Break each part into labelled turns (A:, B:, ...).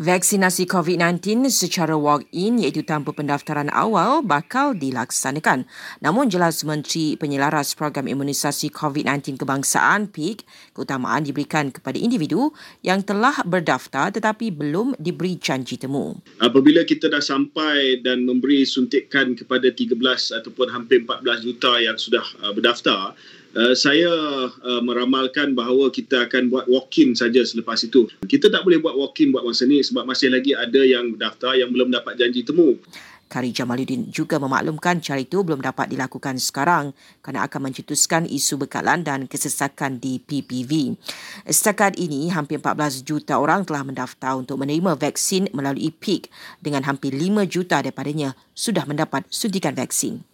A: Vaksinasi COVID-19 secara walk-in iaitu tanpa pendaftaran awal bakal dilaksanakan. Namun jelas Menteri Penyelaras Program Imunisasi COVID-19 Kebangsaan PIK keutamaan diberikan kepada individu yang telah berdaftar tetapi belum diberi janji temu.
B: Apabila kita dah sampai dan memberi suntikan kepada 13 ataupun hampir 14 juta yang sudah uh, berdaftar, Uh, saya uh, meramalkan bahawa kita akan buat walk-in saja selepas itu. Kita tak boleh buat walk-in buat masa ni sebab masih lagi ada yang daftar yang belum dapat janji temu.
A: Kari Jamaluddin juga memaklumkan cara itu belum dapat dilakukan sekarang kerana akan mencetuskan isu bekalan dan kesesakan di PPV. Setakat ini, hampir 14 juta orang telah mendaftar untuk menerima vaksin melalui PIK dengan hampir 5 juta daripadanya sudah mendapat suntikan vaksin.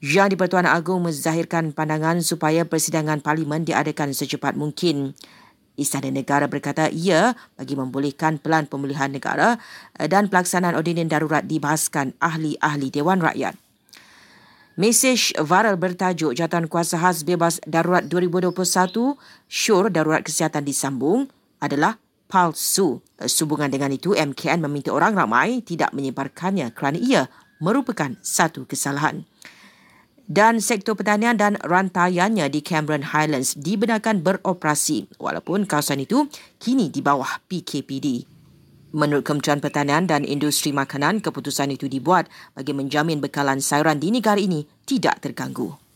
A: Yang di-Pertuan Agong menzahirkan pandangan supaya persidangan parlimen diadakan secepat mungkin. Istana Negara berkata ia bagi membolehkan pelan pemulihan negara eh, dan pelaksanaan ordinan darurat dibahaskan ahli-ahli Dewan Rakyat. Mesej viral bertajuk Jatuhan Kuasa Khas Bebas Darurat 2021 Syur Darurat Kesihatan disambung adalah palsu. Sehubungan dengan itu, MKN meminta orang ramai tidak menyebarkannya kerana ia merupakan satu kesalahan dan sektor pertanian dan rantaiannya di Cameron Highlands dibenarkan beroperasi walaupun kawasan itu kini di bawah PKPD. Menurut Kementerian Pertanian dan Industri Makanan, keputusan itu dibuat bagi menjamin bekalan sayuran di negara ini tidak terganggu.